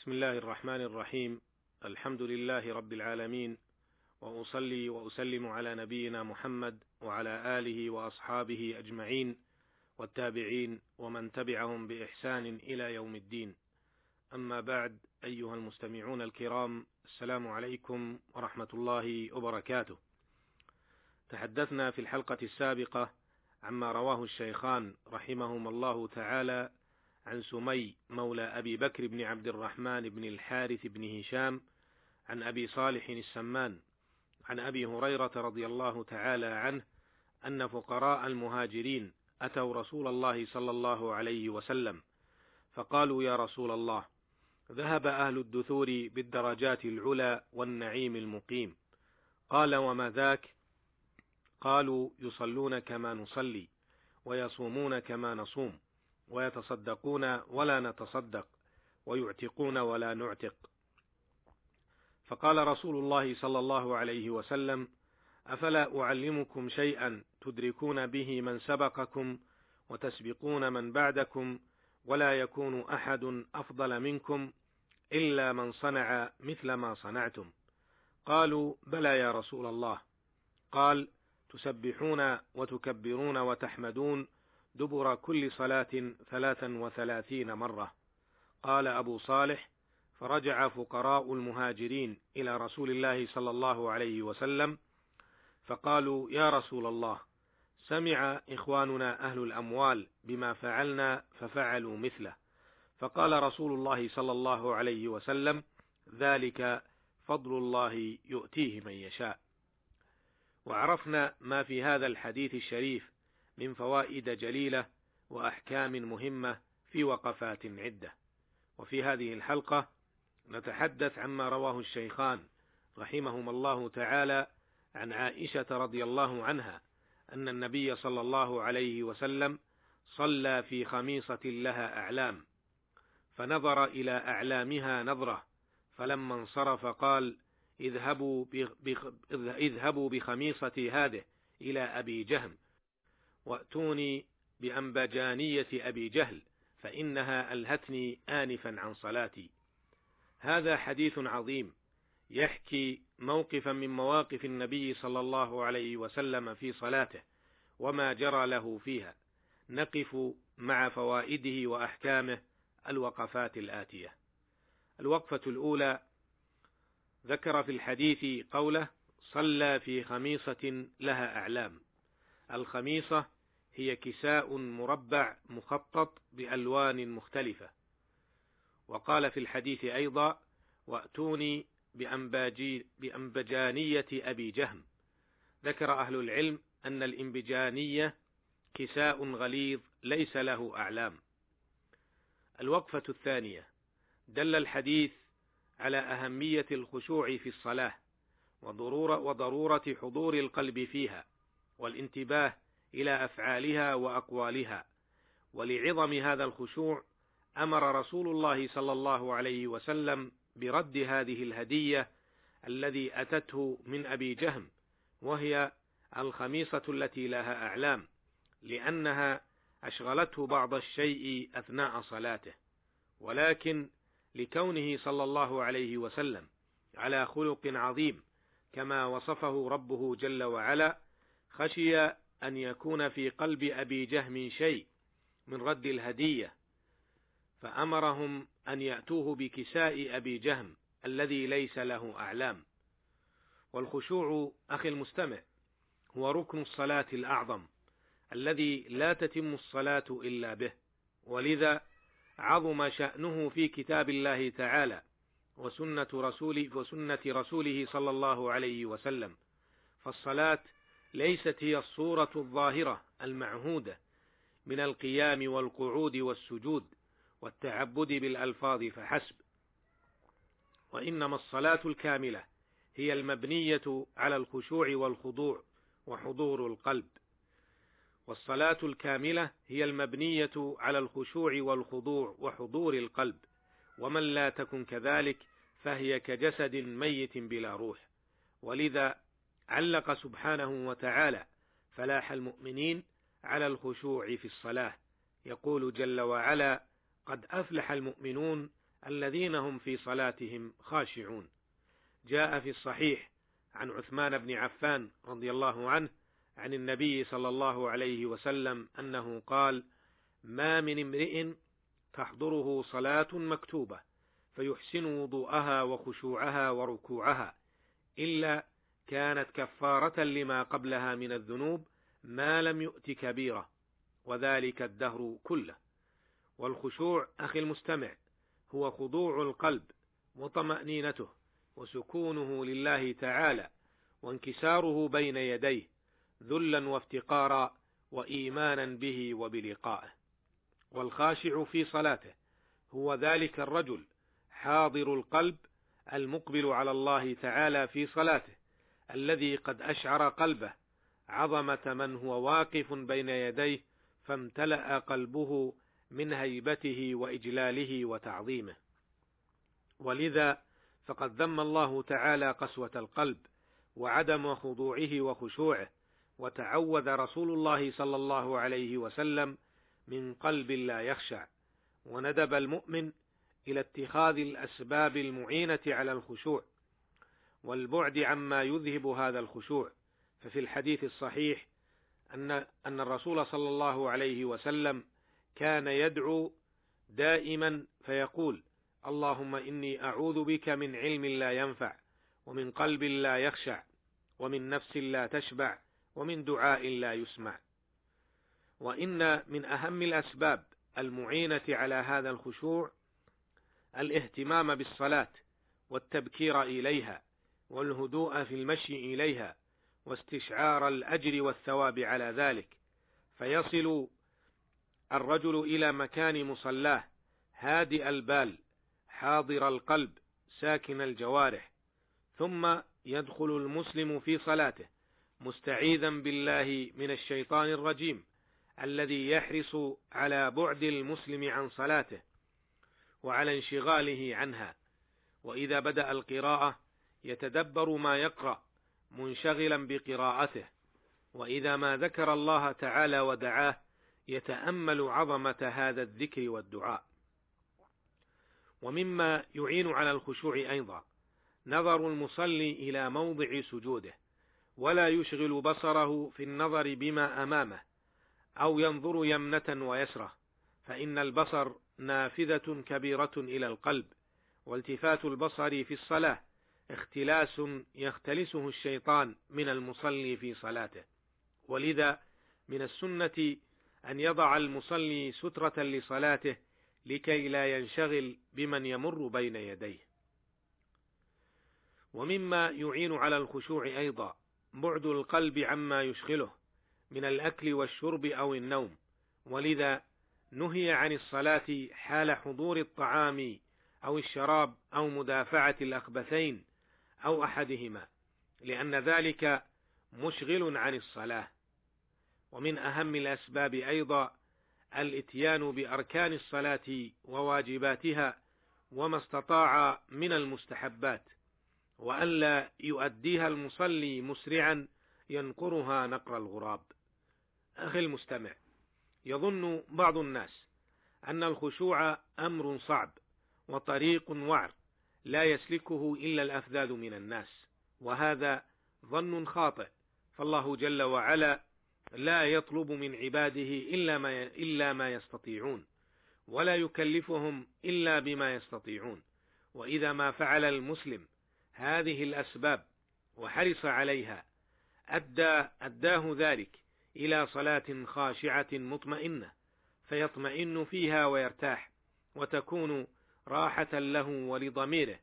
بسم الله الرحمن الرحيم الحمد لله رب العالمين واصلي واسلم على نبينا محمد وعلى اله واصحابه اجمعين والتابعين ومن تبعهم باحسان إلى يوم الدين اما بعد ايها المستمعون الكرام السلام عليكم ورحمه الله وبركاته تحدثنا في الحلقة السابقه عما رواه الشيخان رحمهما الله تعالى عن سمي مولى أبي بكر بن عبد الرحمن بن الحارث بن هشام عن أبي صالح السمان عن أبي هريرة رضي الله تعالى عنه أن فقراء المهاجرين أتوا رسول الله صلى الله عليه وسلم فقالوا يا رسول الله ذهب أهل الدثور بالدرجات العلى والنعيم المقيم. قال وما ذاك؟ قالوا يصلون كما نصلي ويصومون كما نصوم. ويتصدقون ولا نتصدق ويعتقون ولا نعتق. فقال رسول الله صلى الله عليه وسلم أفلا أعلمكم شيئا تدركون به من سبقكم وتسبقون من بعدكم ولا يكون أحد أفضل منكم إلا من صنع مثل ما صنعتم؟ قالوا بلى يا رسول الله. قال تسبحون وتكبرون وتحمدون دبر كل صلاة ثلاثا وثلاثين مرة. قال أبو صالح فرجع فقراء المهاجرين إلى رسول الله صلى الله عليه وسلم فقالوا يا رسول الله سمع إخواننا أهل الأموال بما فعلنا ففعلوا مثله. فقال رسول الله صلى الله عليه وسلم ذلك فضل الله يؤتيه من يشاء. وعرفنا ما في هذا الحديث الشريف من فوائد جليلة وأحكام مهمة في وقفات عدة. وفي هذه الحلقة نتحدث عما رواه الشيخان رحمهما الله تعالى عن عائشة رضي الله عنها أن النبي صلى الله عليه وسلم صلى في خميصة لها أعلام فنظر إلى أعلامها نظرة فلما انصرف قال اذهبوا اذهبوا بخميصتي هذه إلى أبي جهم. وأتوني بأنبجانية أبي جهل فإنها ألهتني آنفا عن صلاتي. هذا حديث عظيم يحكي موقفا من مواقف النبي صلى الله عليه وسلم في صلاته وما جرى له فيها. نقف مع فوائده وأحكامه الوقفات الآتية. الوقفة الأولى ذكر في الحديث قوله صلى في خميصة لها أعلام. الخميصة هي كساء مربع مخطط بألوان مختلفة. وقال في الحديث أيضا وأتوني بأنبجانية أبي جهم ذكر أهل العلم أن الإنبجانية كساء غليظ ليس له أعلام. الوقفة الثانية دل الحديث على أهمية الخشوع في الصلاة وضرورة, وضرورة حضور القلب فيها. والانتباه إلى أفعالها وأقوالها. ولعظم هذا الخشوع أمر رسول الله صلى الله عليه وسلم برد هذه الهدية الذي أتته من أبي جهم وهي الخميصة التي لها أعلام لأنها أشغلته بعض الشيء أثناء صلاته. ولكن لكونه صلى الله عليه وسلم على خلق عظيم كما وصفه ربه جل وعلا خشي أن يكون في قلب أبي جهم شيء من رد الهدية فأمرهم أن يأتوه بكساء أبي جهم الذي ليس له أعلام. والخشوع أخي المستمع هو ركن الصلاة الأعظم الذي لا تتم الصلاة إلا به. ولذا عظم شأنه في كتاب الله تعالى وسنة رسوله وسنة رسوله صلى الله عليه وسلم فالصلاة ليست هي الصورة الظاهرة المعهودة من القيام والقعود والسجود والتعبد بالألفاظ فحسب. وإنما الصلاة الكاملة هي المبنية على الخشوع والخضوع وحضور القلب. والصلاة الكاملة هي المبنية على الخشوع والخضوع وحضور القلب. ومن لا تكن كذلك فهي كجسد ميت بلا روح. ولذا علق سبحانه وتعالى فلاح المؤمنين على الخشوع في الصلاة. يقول جل وعلا قد أفلح المؤمنون الذين هم في صلاتهم خاشعون جاء في الصحيح عن عثمان بن عفان رضي الله عنه عن النبي صلى الله عليه وسلم أنه قال ما من امرئ تحضره صلاة مكتوبة فيحسن وضوءها وخشوعها وركوعها إلا كانت كفارة لما قبلها من الذنوب ما لم يؤت كبيرة وذلك الدهر كله. والخشوع أخي المستمع هو خضوع القلب وطمانينته وسكونه لله تعالى وانكساره بين يديه ذلا وافتقارا وإيمانا به وبلقائه. والخاشع في صلاته هو ذلك الرجل حاضر القلب المقبل على الله تعالى في صلاته. الذي قد أشعر قلبه عظمة من هو واقف بين يديه فامتلأ قلبه من هيبته وإجلاله وتعظيمه. ولذا فقد ذم الله تعالى قسوة القلب وعدم خضوعه وخشوعه وتعوذ رسول الله صلى الله عليه وسلم من قلب لا يخشع وندب المؤمن إلى اتخاذ الأسباب المعينة على الخشوع. والبعد عما يذهب هذا الخشوع. ففي الحديث الصحيح أن أن الرسول صلى الله عليه وسلم كان يدعو دائما فيقول اللهم إني أعوذ بك من علم لا ينفع ومن قلب لا يخشع ومن نفس لا تشبع ومن دعاء لا يسمع. وإن من أهم الأسباب المعينة على هذا الخشوع الاهتمام بالصلاة والتبكير إليها والهدوء في المشي إليها واستشعار الأجر والثواب على ذلك. فيصل الرجل إلى مكان مصلاه هادئ البال حاضر القلب ساكن الجوارح ثم يدخل المسلم في صلاته مستعيذا بالله من الشيطان الرجيم الذي يحرص على بعد المسلم عن صلاته وعلى انشغاله عنها. وإذا بدأ القراءة يتدبر ما يقرأ منشغلا بقراءته. وإذا ما ذكر الله تعالى ودعاه يتأمل عظمة هذا الذكر والدعاء. ومما يعين على الخشوع أيضا نظر المصلي إلى موضع سجوده ولا يشغل بصره في النظر بما أمامه أو ينظر يمنة ويسره فإن البصر نافذة كبيرة إلى القلب والتفات البصر في الصلاة اختلاس يختلسه الشيطان من المصلي في صلاته. ولذا من السنة أن يضع المصلي سترة لصلاته لكي لا ينشغل بمن يمر بين يديه. ومما يعين على الخشوع أيضا بعد القلب عما يشغله من الأكل والشرب أو النوم. ولذا نهي عن الصلاة حال حضور الطعام أو الشراب أو مدافعة الأخبثين أو أحدهما لأن ذلك مشغل عن الصلاة. ومن أهم الأسباب أيضا الإتيان بأركان الصلاة وواجباتها وما استطاع من المستحبات وألا يؤديها المصلي مسرعا ينقرها نقر الغراب. أخي المستمع يظن بعض الناس أن الخشوع أمر صعب وطريق وعر. لا يسلكه إلا الأفذاذ من الناس وهذا ظن خاطئ. فالله جل وعلا لا يطلب من عباده إلا ما إلا ما يستطيعون ولا يكلفهم إلا بما يستطيعون. وإذا ما فعل المسلم هذه الأسباب وحرص عليها أدى أداه ذلك إلى صلاة خاشعة مطمئنة فيطمئن فيها ويرتاح وتكون راحة له ولضميره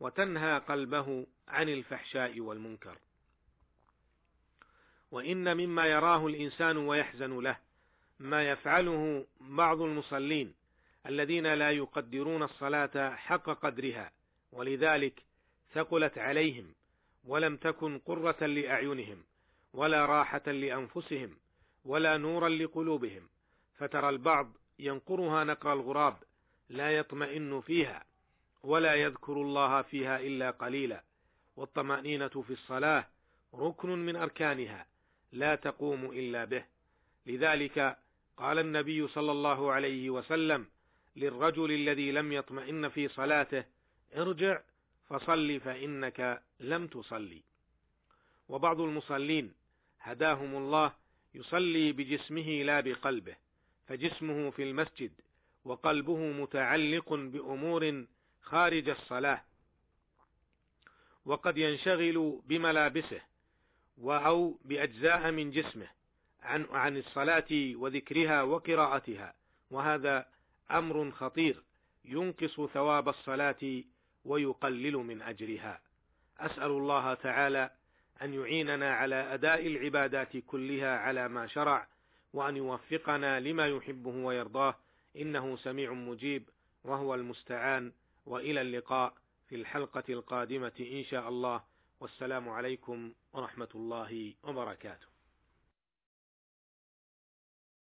وتنهى قلبه عن الفحشاء والمنكر. وإن مما يراه الإنسان ويحزن له ما يفعله بعض المصلين الذين لا يقدرون الصلاة حق قدرها ولذلك ثقلت عليهم ولم تكن قرة لأعينهم ولا راحة لأنفسهم ولا نورا لقلوبهم. فترى البعض ينقرها نقر الغراب لا يطمئن فيها ولا يذكر الله فيها إلا قليلا والطمأنينة في الصلاة ركن من أركانها لا تقوم إلا به لذلك قال النبي صلى الله عليه وسلم للرجل الذي لم يطمئن في صلاته ارجع فصل فإنك لم تصلي وبعض المصلين هداهم الله يصلي بجسمه لا بقلبه فجسمه في المسجد وقلبه متعلق بأمور خارج الصلاة وقد ينشغل بملابسه أو بأجزاء من جسمه عن عن الصلاة وذكرها وقراءتها وهذا أمر خطير ينقص ثواب الصلاة ويقلل من أجرها. أسأل الله تعالى أن يعيننا على أداء العبادات كلها على ما شرع وأن يوفقنا لما يحبه ويرضاه إنه سميع مجيب وهو المستعان وإلى اللقاء في الحلقة القادمة إن شاء الله. والسلام عليكم ورحمة الله وبركاته.